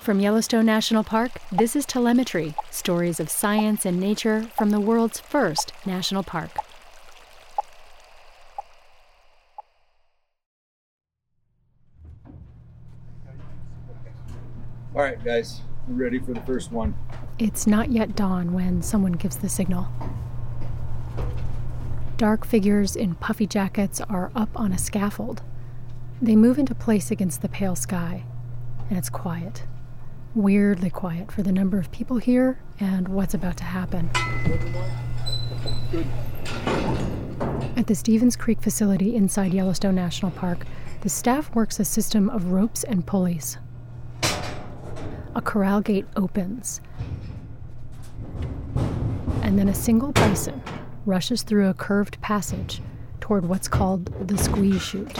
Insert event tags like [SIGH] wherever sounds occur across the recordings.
From Yellowstone National Park, this is Telemetry stories of science and nature from the world's first national park. All right, guys, we're ready for the first one. It's not yet dawn when someone gives the signal. Dark figures in puffy jackets are up on a scaffold. They move into place against the pale sky, and it's quiet. Weirdly quiet for the number of people here and what's about to happen. At the Stephens Creek facility inside Yellowstone National Park, the staff works a system of ropes and pulleys. A corral gate opens, and then a single bison rushes through a curved passage toward what's called the squeeze chute.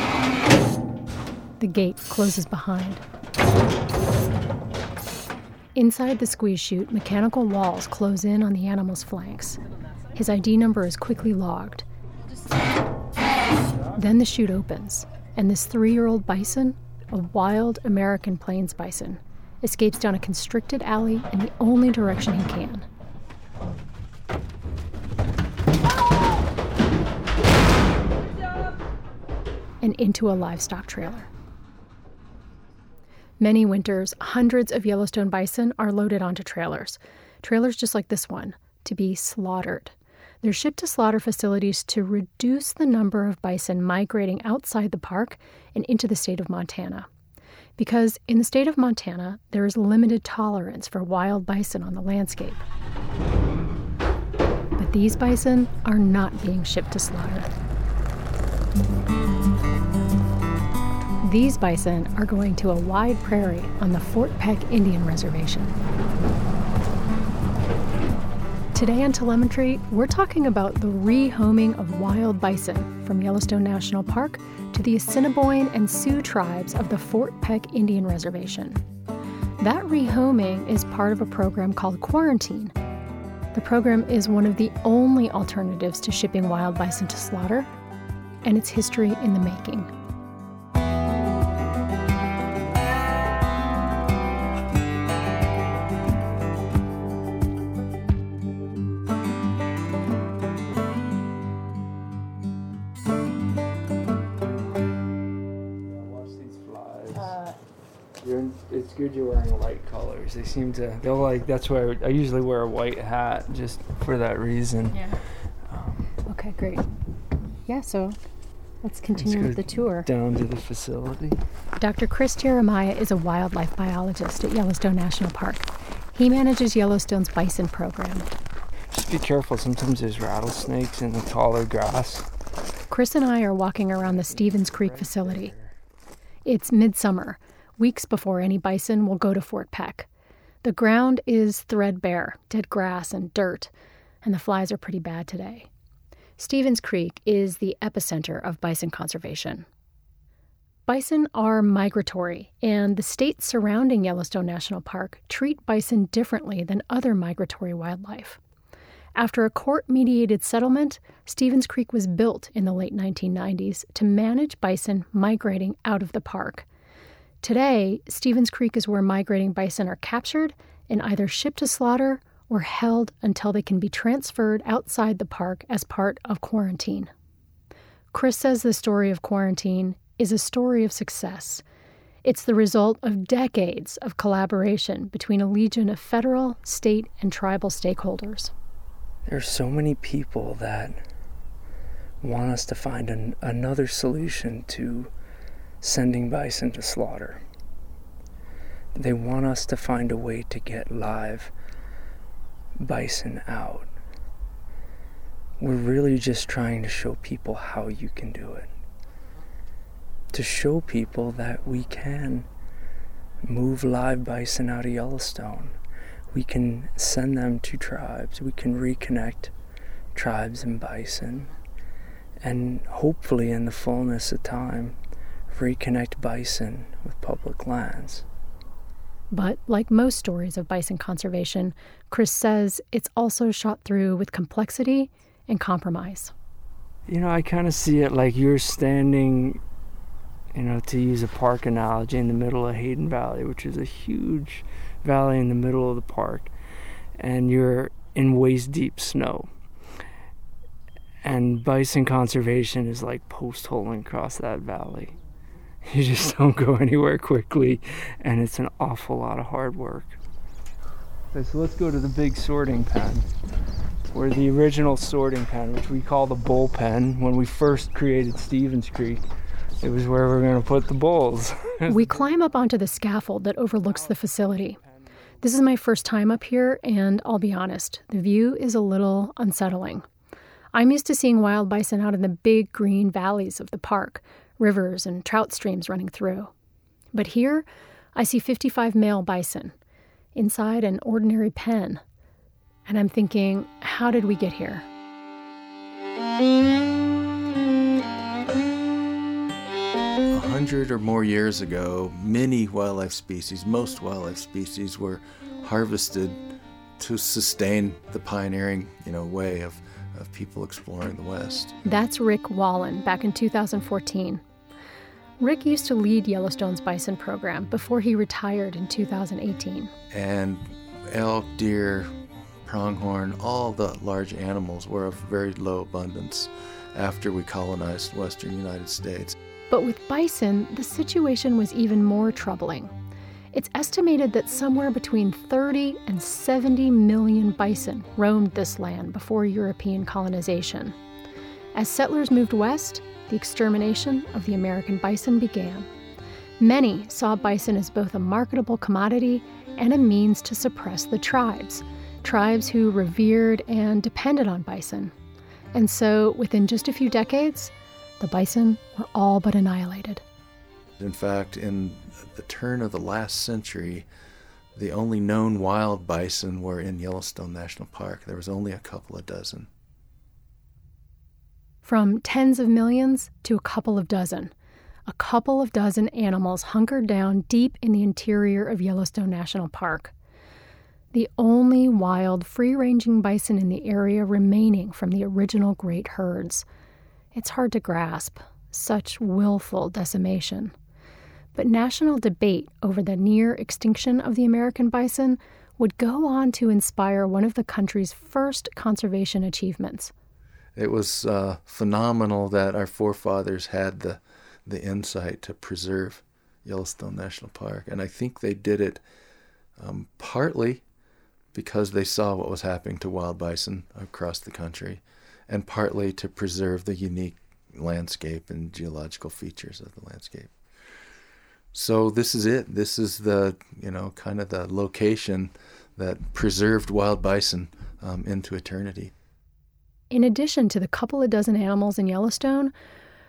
The gate closes behind. Inside the squeeze chute, mechanical walls close in on the animal's flanks. His ID number is quickly logged. Then the chute opens, and this three year old bison, a wild American plains bison, escapes down a constricted alley in the only direction he can. And into a livestock trailer. Many winters, hundreds of Yellowstone bison are loaded onto trailers, trailers just like this one, to be slaughtered. They're shipped to slaughter facilities to reduce the number of bison migrating outside the park and into the state of Montana. Because in the state of Montana, there is limited tolerance for wild bison on the landscape. But these bison are not being shipped to slaughter. These bison are going to a wide prairie on the Fort Peck Indian Reservation. Today on Telemetry, we're talking about the rehoming of wild bison from Yellowstone National Park to the Assiniboine and Sioux tribes of the Fort Peck Indian Reservation. That rehoming is part of a program called Quarantine. The program is one of the only alternatives to shipping wild bison to slaughter, and its history in the making. Good you're wearing light colors. They seem to. They'll like. That's why I, I usually wear a white hat just for that reason. Yeah. Um, okay, great. Yeah. So let's continue with the tour. Down to the facility. Dr. Chris Geremia is a wildlife biologist at Yellowstone National Park. He manages Yellowstone's bison program. Just be careful. Sometimes there's rattlesnakes in the taller grass. Chris and I are walking around the Stephens Creek facility. It's midsummer, weeks before any bison will go to Fort Peck. The ground is threadbare, dead grass and dirt, and the flies are pretty bad today. Stephens Creek is the epicenter of bison conservation. Bison are migratory, and the states surrounding Yellowstone National Park treat bison differently than other migratory wildlife. After a court mediated settlement, Stephens Creek was built in the late 1990s to manage bison migrating out of the park Today, Stephens Creek is where migrating bison are captured and either shipped to slaughter or held until they can be transferred outside the park as part of quarantine. Chris says the story of quarantine is a story of success. It's the result of decades of collaboration between a legion of federal, state, and tribal stakeholders. There's so many people that want us to find an, another solution to sending bison to slaughter. They want us to find a way to get live bison out. We're really just trying to show people how you can do it. To show people that we can move live bison out of Yellowstone. We can send them to tribes. We can reconnect tribes and bison. And hopefully, in the fullness of time, reconnect bison with public lands. But like most stories of bison conservation, Chris says it's also shot through with complexity and compromise. You know, I kind of see it like you're standing you know, to use a park analogy, in the middle of Hayden Valley, which is a huge valley in the middle of the park, and you're in waist deep snow. And bison conservation is like post holing across that valley. [LAUGHS] You just don't go anywhere quickly, and it's an awful lot of hard work. Okay, so let's go to the big sorting pen, where the original sorting pen, which we call the bullpen, when we first created Stephens Creek, it was where we are going to put the bulls. [LAUGHS] we climb up onto the scaffold that overlooks the facility. This is my first time up here, and I'll be honest, the view is a little unsettling. I'm used to seeing wild bison out in the big green valleys of the park, rivers and trout streams running through. But here, I see 55 male bison inside an ordinary pen. And I'm thinking, how did we get here? A hundred or more years ago, many wildlife species, most wildlife species, were harvested to sustain the pioneering, you know, way of, of people exploring the West. That's Rick Wallen back in 2014. Rick used to lead Yellowstone's bison program before he retired in 2018. And elk, deer, pronghorn, all the large animals were of very low abundance after we colonized western United States. But with bison, the situation was even more troubling. It's estimated that somewhere between 30 and 70 million bison roamed this land before European colonization. As settlers moved west, the extermination of the American bison began. Many saw bison as both a marketable commodity and a means to suppress the tribes, tribes who revered and depended on bison. And so, within just a few decades, the bison were all but annihilated. In fact, in the turn of the last century, the only known wild bison were in Yellowstone National Park. There was only a couple of dozen from tens of millions to a couple of dozen. A couple of dozen animals hunkered down deep in the interior of Yellowstone National Park. The only wild, free ranging bison in the area remaining from the original great herds. It's hard to grasp such willful decimation. But national debate over the near extinction of the American bison would go on to inspire one of the country's first conservation achievements it was uh, phenomenal that our forefathers had the the insight to preserve Yellowstone National Park, and I think they did it um, partly because they saw what was happening to wild bison across the country, and partly to preserve the unique landscape and geological features of the landscape. So this is it. This is the you know kind of the location that preserved wild bison um, into eternity. In addition to the couple of dozen animals in Yellowstone,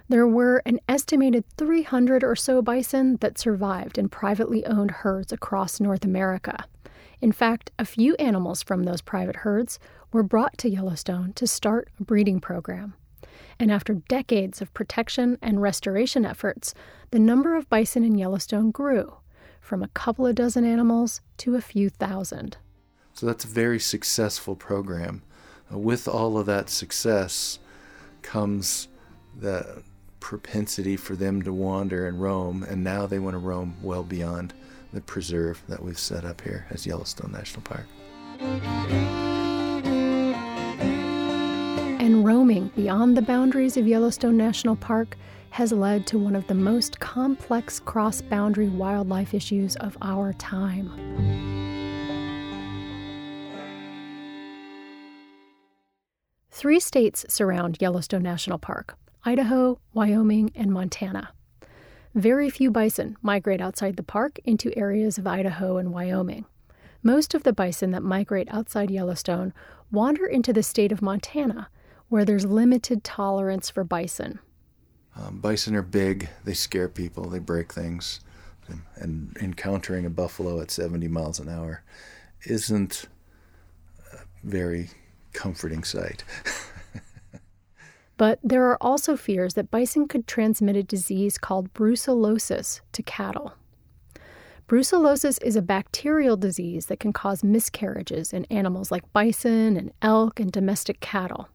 there were an estimated 300 or so bison that survived in privately owned herds across North America. In fact, a few animals from those private herds were brought to Yellowstone to start a breeding program. And after decades of protection and restoration efforts, the number of bison in Yellowstone grew from a couple of dozen animals to a few thousand. So that's a very successful program with all of that success comes the propensity for them to wander and roam, and now they want to roam well beyond the preserve that we've set up here as Yellowstone National Park. And roaming beyond the boundaries of Yellowstone National Park has led to one of the most complex cross boundary wildlife issues of our time. Three states surround Yellowstone National Park Idaho, Wyoming, and Montana. Very few bison migrate outside the park into areas of Idaho and Wyoming. Most of the bison that migrate outside Yellowstone wander into the state of Montana, where there's limited tolerance for bison. Um, bison are big, they scare people, they break things, and encountering a buffalo at 70 miles an hour isn't very comforting sight. [LAUGHS] but there are also fears that bison could transmit a disease called brucellosis to cattle. Brucellosis is a bacterial disease that can cause miscarriages in animals like bison and elk and domestic cattle.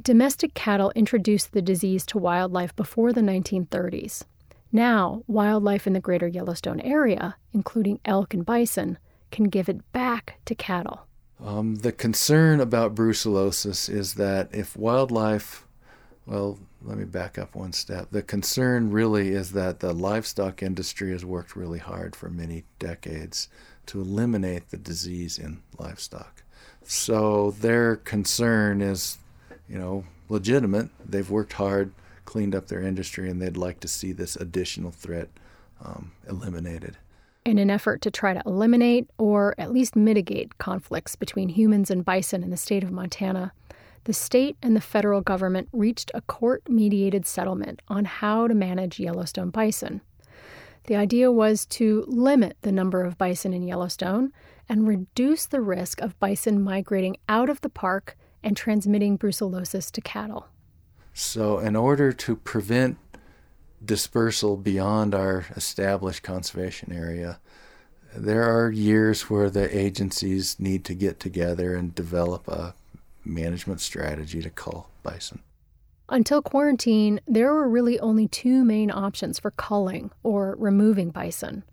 Domestic cattle introduced the disease to wildlife before the 1930s. Now, wildlife in the greater Yellowstone area, including elk and bison, can give it back to cattle. Um, the concern about brucellosis is that if wildlife, well, let me back up one step. The concern really is that the livestock industry has worked really hard for many decades to eliminate the disease in livestock. So their concern is, you know, legitimate. They've worked hard, cleaned up their industry, and they'd like to see this additional threat um, eliminated. In an effort to try to eliminate or at least mitigate conflicts between humans and bison in the state of Montana, the state and the federal government reached a court mediated settlement on how to manage Yellowstone bison. The idea was to limit the number of bison in Yellowstone and reduce the risk of bison migrating out of the park and transmitting brucellosis to cattle. So, in order to prevent dispersal beyond our established conservation area, there are years where the agencies need to get together and develop a management strategy to cull bison. Until quarantine, there were really only two main options for culling or removing bison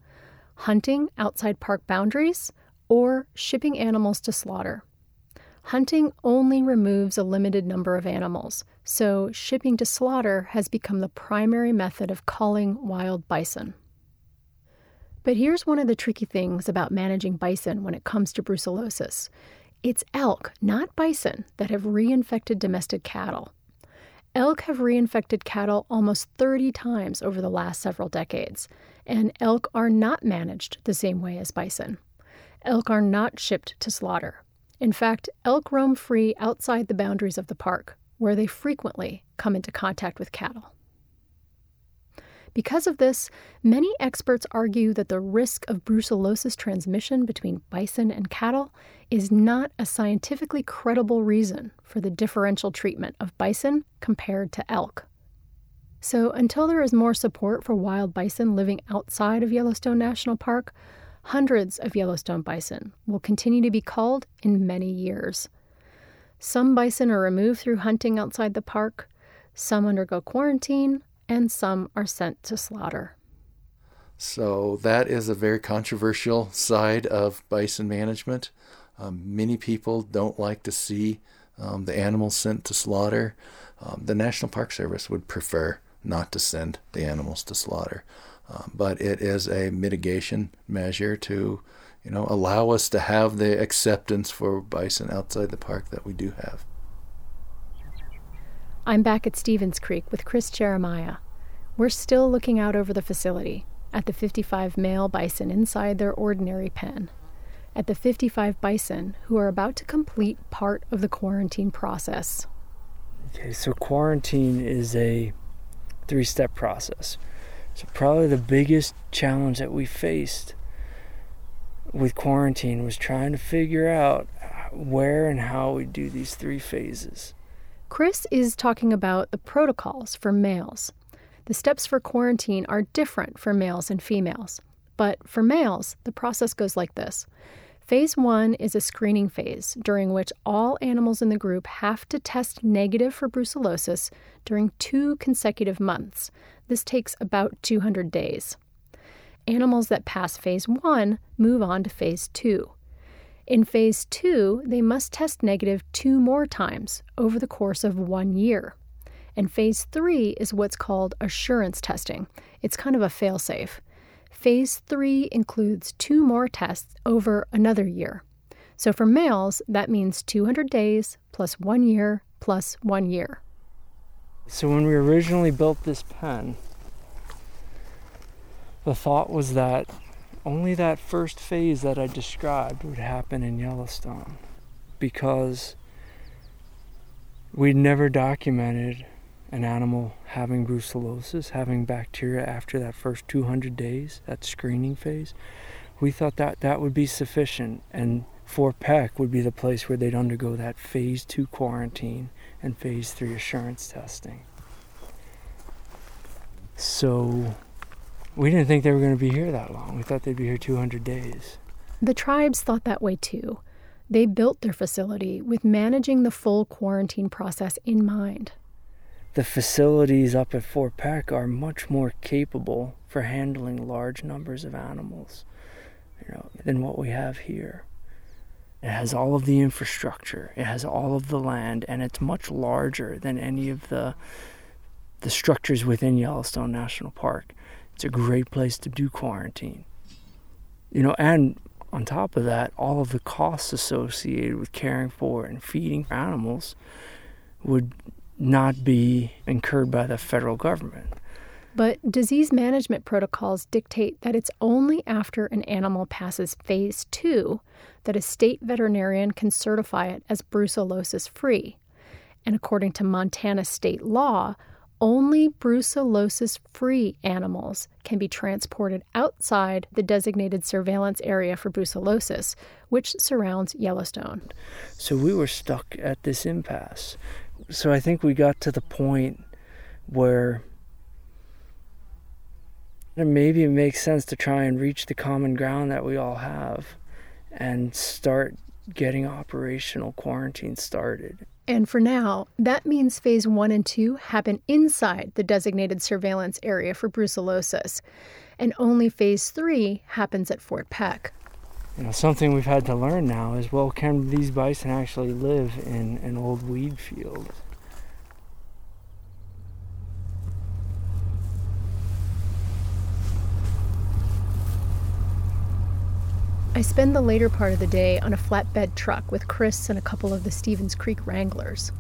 hunting outside park boundaries or shipping animals to slaughter. Hunting only removes a limited number of animals, so shipping to slaughter has become the primary method of culling wild bison. But here's one of the tricky things about managing bison when it comes to brucellosis it's elk, not bison, that have reinfected domestic cattle. Elk have reinfected cattle almost 30 times over the last several decades, and elk are not managed the same way as bison. Elk are not shipped to slaughter. In fact, elk roam free outside the boundaries of the park, where they frequently come into contact with cattle. Because of this, many experts argue that the risk of brucellosis transmission between bison and cattle is not a scientifically credible reason for the differential treatment of bison compared to elk. So, until there is more support for wild bison living outside of Yellowstone National Park, hundreds of Yellowstone bison will continue to be culled in many years. Some bison are removed through hunting outside the park, some undergo quarantine, and some are sent to slaughter. So, that is a very controversial side of bison management. Um, many people don't like to see um, the animals sent to slaughter. Um, the National Park Service would prefer not to send the animals to slaughter, um, but it is a mitigation measure to, you know, allow us to have the acceptance for bison outside the park that we do have. I'm back at Stephens Creek with Chris Geremia. We're still looking out over the facility at the 55 male bison inside their ordinary pen, at the 55 bison who are about to complete part of the quarantine process. Okay, so quarantine is a three step process. So, probably the biggest challenge that we faced with quarantine was trying to figure out where and how we do these three phases. Chris is talking about the protocols for males. The steps for quarantine are different for males and females. But for males, the process goes like this Phase one is a screening phase during which all animals in the group have to test negative for brucellosis during two consecutive months. This takes about 200 days. Animals that pass phase one move on to phase two. In phase two, they must test negative two more times over the course of one year. And phase three is what's called assurance testing. It's kind of a failsafe. Phase three includes two more tests over another year. So for males, that means 200 days plus one year plus one year. So when we originally built this pen, the thought was that only that first phase that I described would happen in Yellowstone because we'd never documented an animal having brucellosis, having bacteria after that first 200 days, that screening phase. We thought that that would be sufficient and Fort Peck would be the place where they'd undergo that phase two quarantine and phase three assurance testing. So we didn't think they were going to be here that long. We thought they'd be here 200 days. The tribes thought that way too. They built their facility with managing the full quarantine process in mind. the facilities up at Fort Peck are much more capable for handling large numbers of animals you know, than what we have here. It has all of the infrastructure, it has all of the land, and it's much larger than any of the the structures within Yellowstone National Park. It's a great place to do quarantine. You know, and on top of that, all of the costs associated with caring for and feeding animals would not be incurred by the federal government. But disease management protocols dictate that it's only after an animal passes phase two that a state veterinarian can certify it as brucellosis free. And according to Montana state law, only brucellosis free animals can be transported outside the designated surveillance area for brucellosis, which surrounds Yellowstone. So we were stuck at this impasse so I think we got to the point where maybe it makes sense to try and reach the common ground that we all have and start getting operational quarantine started. And for now, that means phase one and two happen inside the designated surveillance area for brucellosis, and only phase three happens at Fort Peck. You know, something we've had to learn now is well, can these bison actually live in an old weed field? I spend the later part of the day on a flatbed truck with Chris and a couple of the Stephens Creek Wranglers.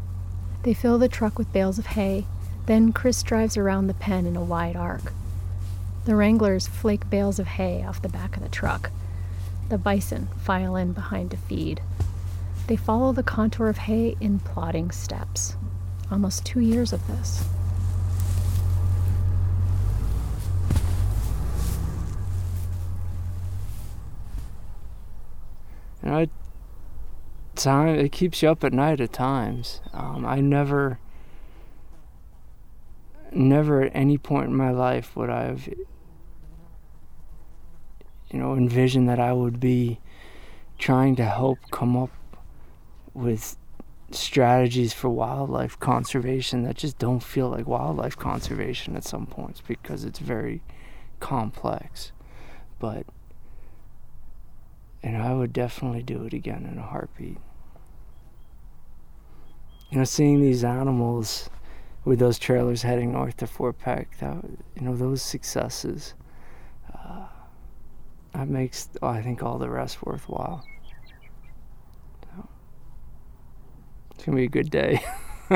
They fill the truck with bales of hay, then Chris drives around the pen in a wide arc. The Wranglers flake bales of hay off the back of the truck the bison file in behind to feed. They follow the contour of hay in plodding steps. Almost two years of this. You know, time it keeps you up at night at times. Um, I never, never at any point in my life would I have you know, envision that I would be trying to help come up with strategies for wildlife conservation that just don't feel like wildlife conservation at some points because it's very complex. But know, I would definitely do it again in a heartbeat. You know, seeing these animals with those trailers heading north to Fort Peck, that you know, those successes uh, that makes oh, I think all the rest worthwhile. So, it's gonna be a good day. [LAUGHS]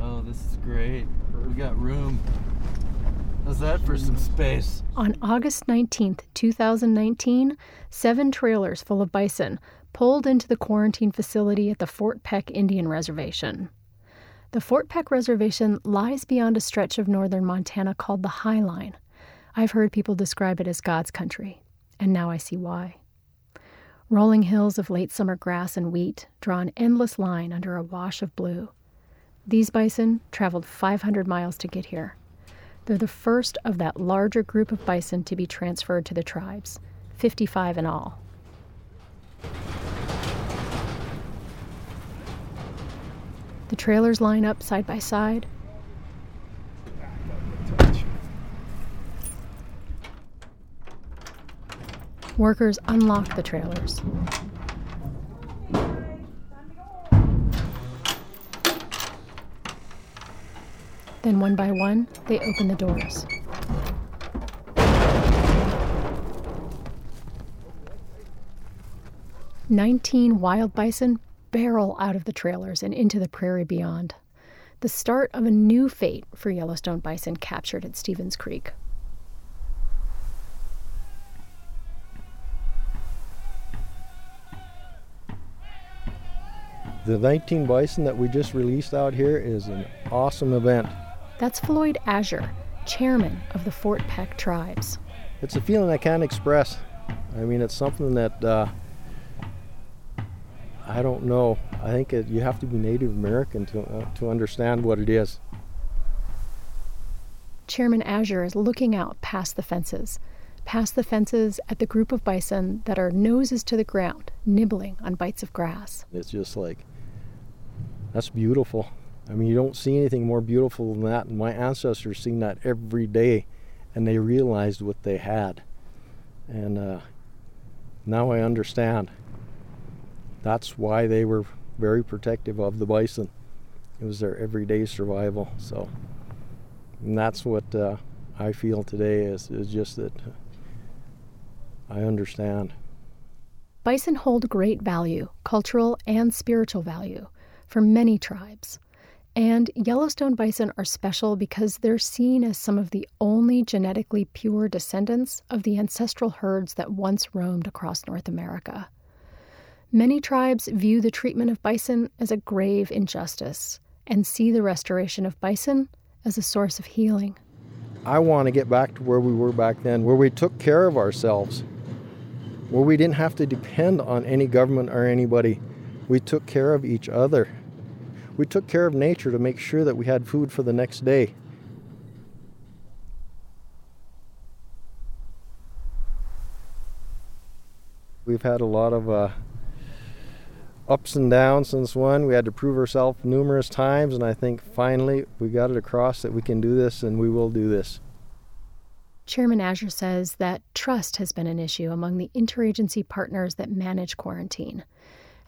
oh, this is great. We got room. That for some space? On August 19, 2019, seven trailers full of bison pulled into the quarantine facility at the Fort Peck Indian Reservation. The Fort Peck Reservation lies beyond a stretch of northern Montana called the Hi-Line. I've heard people describe it as God's country, and now I see why. Rolling hills of late summer grass and wheat draw an endless line under a wash of blue. These bison traveled 500 miles to get here. They're the first of that larger group of bison to be transferred to the tribes, 55 in all. The trailers line up side by side. Workers unlock the trailers. Then, one by one, they open the doors. Nineteen wild bison barrel out of the trailers and into the prairie beyond. The start of a new fate for Yellowstone bison captured at Stephens Creek. The 19 bison that we just released out here is an awesome event. That's Floyd Azure, chairman of the Fort Peck tribes. It's a feeling I can't express. I mean, it's something that uh, I don't know. I think it, you have to be Native American to, uh, to understand what it is. Chairman Azure is looking out past the fences. past the fences at the group of bison that are noses to the ground, nibbling on bites of grass. It's just like, that's beautiful. I mean, you don't see anything more beautiful than that. And my ancestors seen that every day, and they realized what they had. And uh, now I understand. That's why they were very protective of the bison. It was their everyday survival. So, and that's what uh, I feel today is, is just that I understand. Bison hold great value, cultural and spiritual value, for many tribes. And Yellowstone bison are special because they're seen as some of the only genetically pure descendants of the ancestral herds that once roamed across North America. Many tribes view the treatment of bison as a grave injustice and see the restoration of bison as a source of healing. I want to get back to where we were back then, where we took care of ourselves, where we didn't have to depend on any government or anybody. We took care of each other. We took care of nature to make sure that we had food for the next day. We've had a lot of uh, ups and downs since one. We had to prove ourselves numerous times, and I think finally we got it across that we can do this and we will do this. Chairman Azure says that trust has been an issue among the interagency partners that manage quarantine,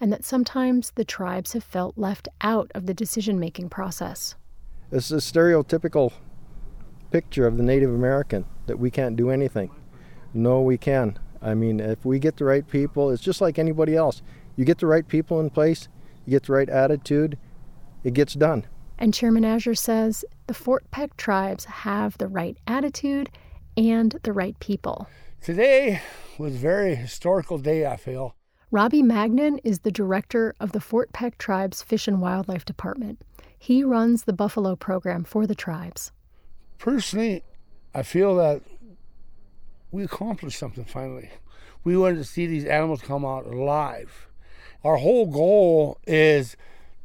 and that sometimes the tribes have felt left out of the decision making process. It's a stereotypical picture of the Native American that we can't do anything. No, we can. I mean, if we get the right people, it's just like anybody else. You get the right people in place, you get the right attitude, it gets done. And Chairman Azure says the Fort Peck tribes have the right attitude and the right people. Today was a very historical day, I feel. Robbie Magnan is the director of the Fort Peck Tribes Fish and Wildlife Department. He runs the buffalo program for the tribes. Personally, I feel that we accomplished something finally. We wanted to see these animals come out alive. Our whole goal is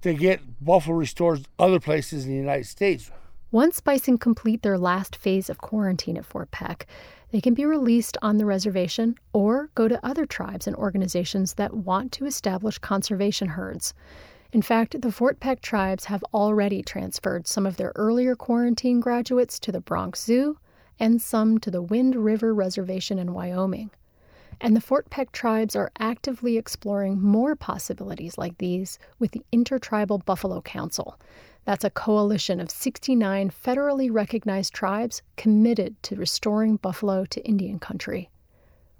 to get buffalo restored other places in the United States. Once bison complete their last phase of quarantine at Fort Peck, they can be released on the reservation or go to other tribes and organizations that want to establish conservation herds. In fact, the Fort Peck tribes have already transferred some of their earlier quarantine graduates to the Bronx Zoo and some to the Wind River Reservation in Wyoming. And the Fort Peck tribes are actively exploring more possibilities like these with the Intertribal Buffalo Council. That's a coalition of 69 federally recognized tribes committed to restoring buffalo to Indian country.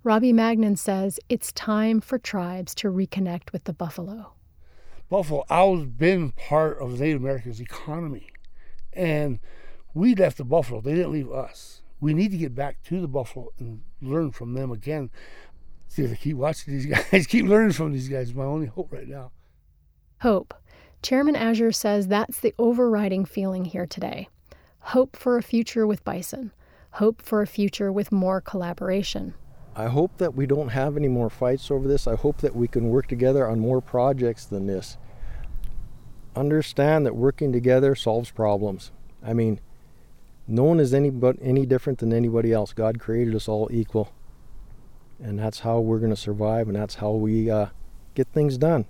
Robbie Magnan says it's time for tribes to reconnect with the buffalo. Buffalo always been part of Native Americans' economy. And we left the buffalo, they didn't leave us. We need to get back to the buffalo and learn from them again. See if I keep watching these [LAUGHS] guys, keep learning from these guys. my only hope right now. Hope. Chairman Azure says that's the overriding feeling here today. Hope for a future with bison. Hope for a future with more collaboration. I hope that we don't have any more fights over this. I hope that we can work together on more projects than this. Understand that working together solves problems. I mean, no one is any but any different than anybody else. God created us all equal, and that's how we're going to survive, and that's how we uh, get things done.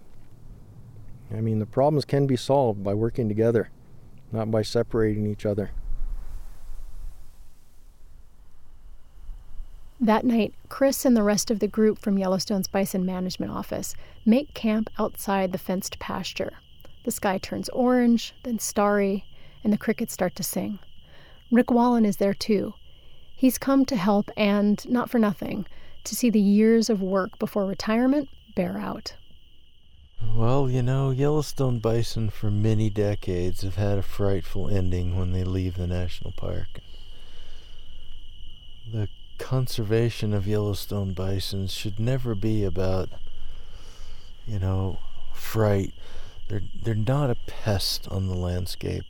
I mean, the problems can be solved by working together, not by separating each other. That night, Chris and the rest of the group from Yellowstone's Bison Management Office make camp outside the fenced pasture. The sky turns orange, then starry, and the crickets start to sing. Rick Wallen is there too. He's come to help and, not for nothing, to see the years of work before retirement bear out. Well, you know, Yellowstone bison for many decades have had a frightful ending when they leave the national park. The conservation of Yellowstone bison should never be about, you know, fright. They're, they're not a pest on the landscape.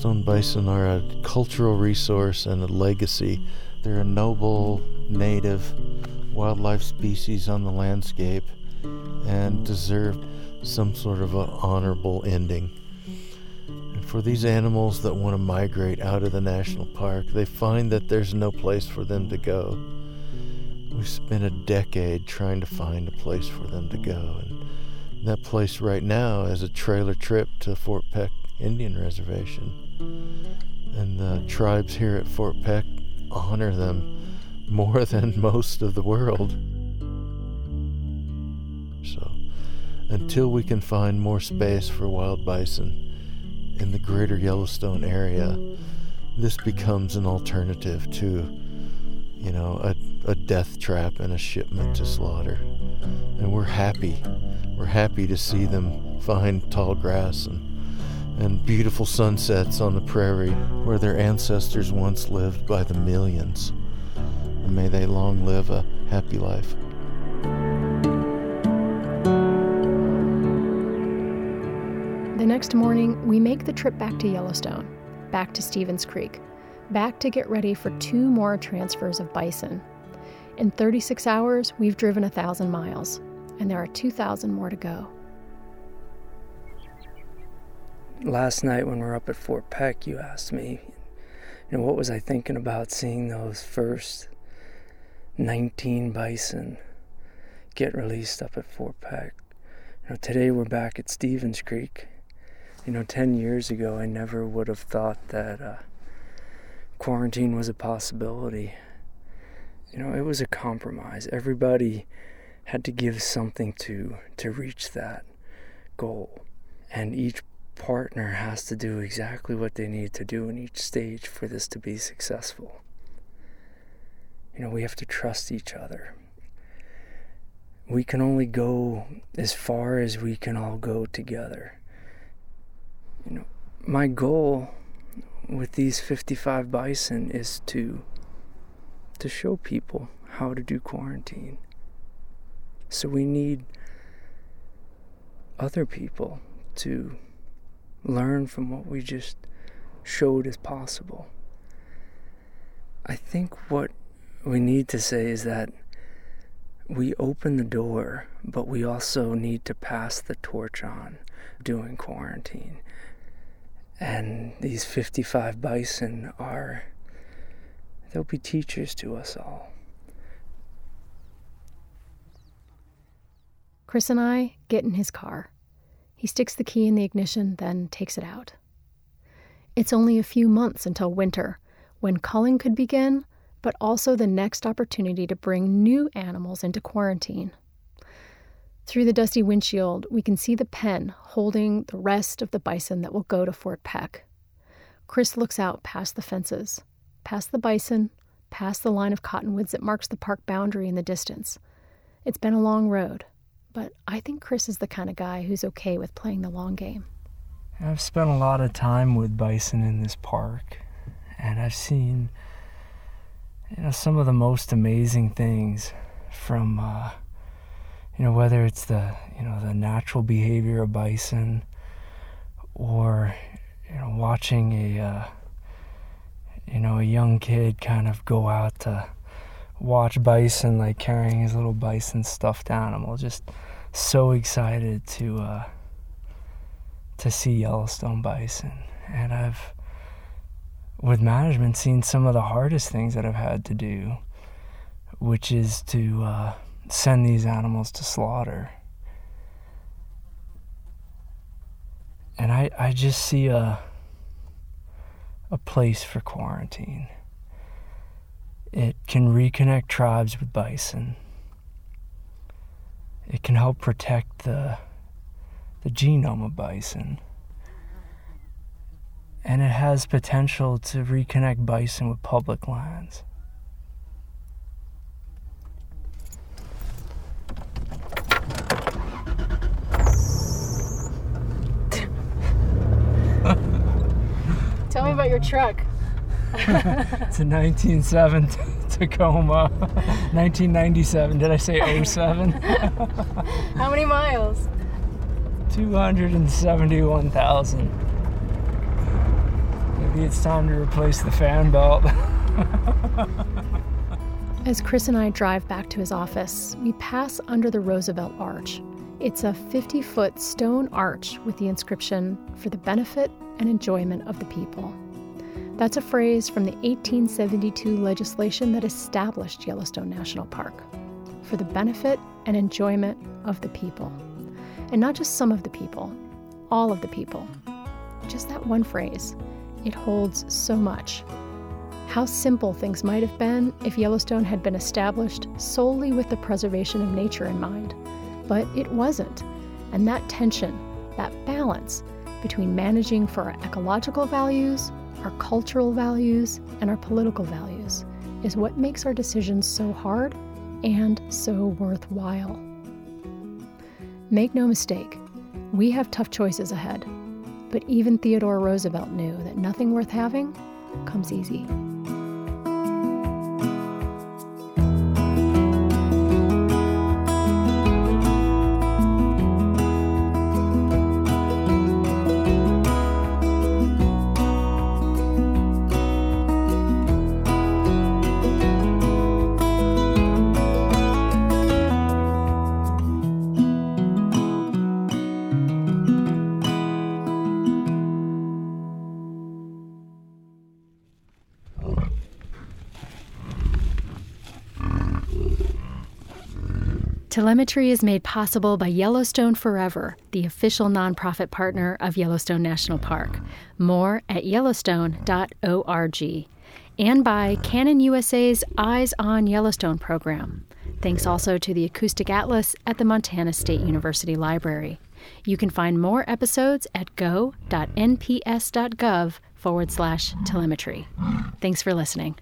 Yellowstone bison are a cultural resource and a legacy. They're a noble native wildlife species on the landscape and deserve some sort of a honorable ending. And for these animals that want to migrate out of the national park, they find that there's no place for them to go. We've spent a decade trying to find a place for them to go, and that place right now is a trailer trip to Fort Peck Indian Reservation. And the tribes here at Fort Peck honor them more than [LAUGHS] most of the world. So, until we can find more space for wild bison in the greater Yellowstone area, this becomes an alternative to, you know, a, a death trap and a shipment to slaughter. And we're happy. We're happy to see them find tall grass and and beautiful sunsets on the prairie where their ancestors once lived by the millions. And may they long live a happy life. The next morning, we make the trip back to Yellowstone, back to Stephens Creek, back to get ready for two more transfers of bison. In 36 hours, we've driven a thousand miles, and there are 2,000 more to go. Last night, when we were up at Fort Peck, you asked me, you know, what was I thinking about seeing those first 19 bison get released up at Fort Peck? You know, today we're back at Stephens Creek. You know, 10 years ago, I never would have thought that uh, quarantine was a possibility. You know, it was a compromise. Everybody had to give something to to reach that goal, and each partner has to do exactly what they need to do in each stage for this to be successful. You know, we have to trust each other. We can only go as far as we can all go together you know, my goal with these 55 bison is to to show people how to do quarantine. So we need other people to learn from what we just showed as possible. I think what we need to say is that we open the door, but we also need to pass the torch on doing quarantine. And these 55 bison are, they'll be teachers to us all. Chris and I get in his car. He sticks the key in the ignition, then takes it out. It's only a few months until winter, when culling could begin, but also the next opportunity to bring new animals into quarantine. Through the dusty windshield, we can see the pen holding the rest of the bison that will go to Fort Peck. Chris looks out past the fences, past the bison, past the line of cottonwoods that marks the park boundary in the distance. It's been a long road, but I think Chris is the kind of guy who's okay with playing the long game. I've spent a lot of time with bison in this park, and I've seen you know some of the most amazing things from uh, you know whether it's the you know the natural behavior of bison or you know watching a uh, you know a young kid kind of go out to watch bison like carrying his little bison stuffed animal just so excited to uh, to see Yellowstone bison and I've with management seen some of the hardest things that I've had to do which is to uh, send these animals to slaughter. And I, I just see a, a place for quarantine. It can reconnect tribes with bison. It can help protect the, the genome of bison. And it has potential to reconnect bison with public lands. Tell me about your truck. [LAUGHS] it's a 197 Tacoma. 1997. Did I say 07? [LAUGHS] How many miles? 271,000. Maybe it's time to replace the fan belt. [LAUGHS] As Chris and I drive back to his office, we pass under the Roosevelt Arch. It's a 50 foot stone arch with the inscription, For the benefit and enjoyment of the people. That's a phrase from the 1872 legislation that established Yellowstone National Park. For the benefit and enjoyment of the people. And not just some of the people, all of the people. Just that one phrase. It holds so much. How simple things might have been if Yellowstone had been established solely with the preservation of nature in mind. But it wasn't. And that tension, that balance between managing for our ecological values, our cultural values, and our political values is what makes our decisions so hard and so worthwhile. Make no mistake, we have tough choices ahead, but even Theodore Roosevelt knew that nothing worth having comes easy. Telemetry is made possible by Yellowstone Forever, the official nonprofit partner of Yellowstone National Park. More at yellowstone.org. And by Canon USA's Eyes on Yellowstone program. Thanks also to the Acoustic Atlas at the Montana State University Library. You can find more episodes at go.nps.gov forward slash telemetry. Thanks for listening.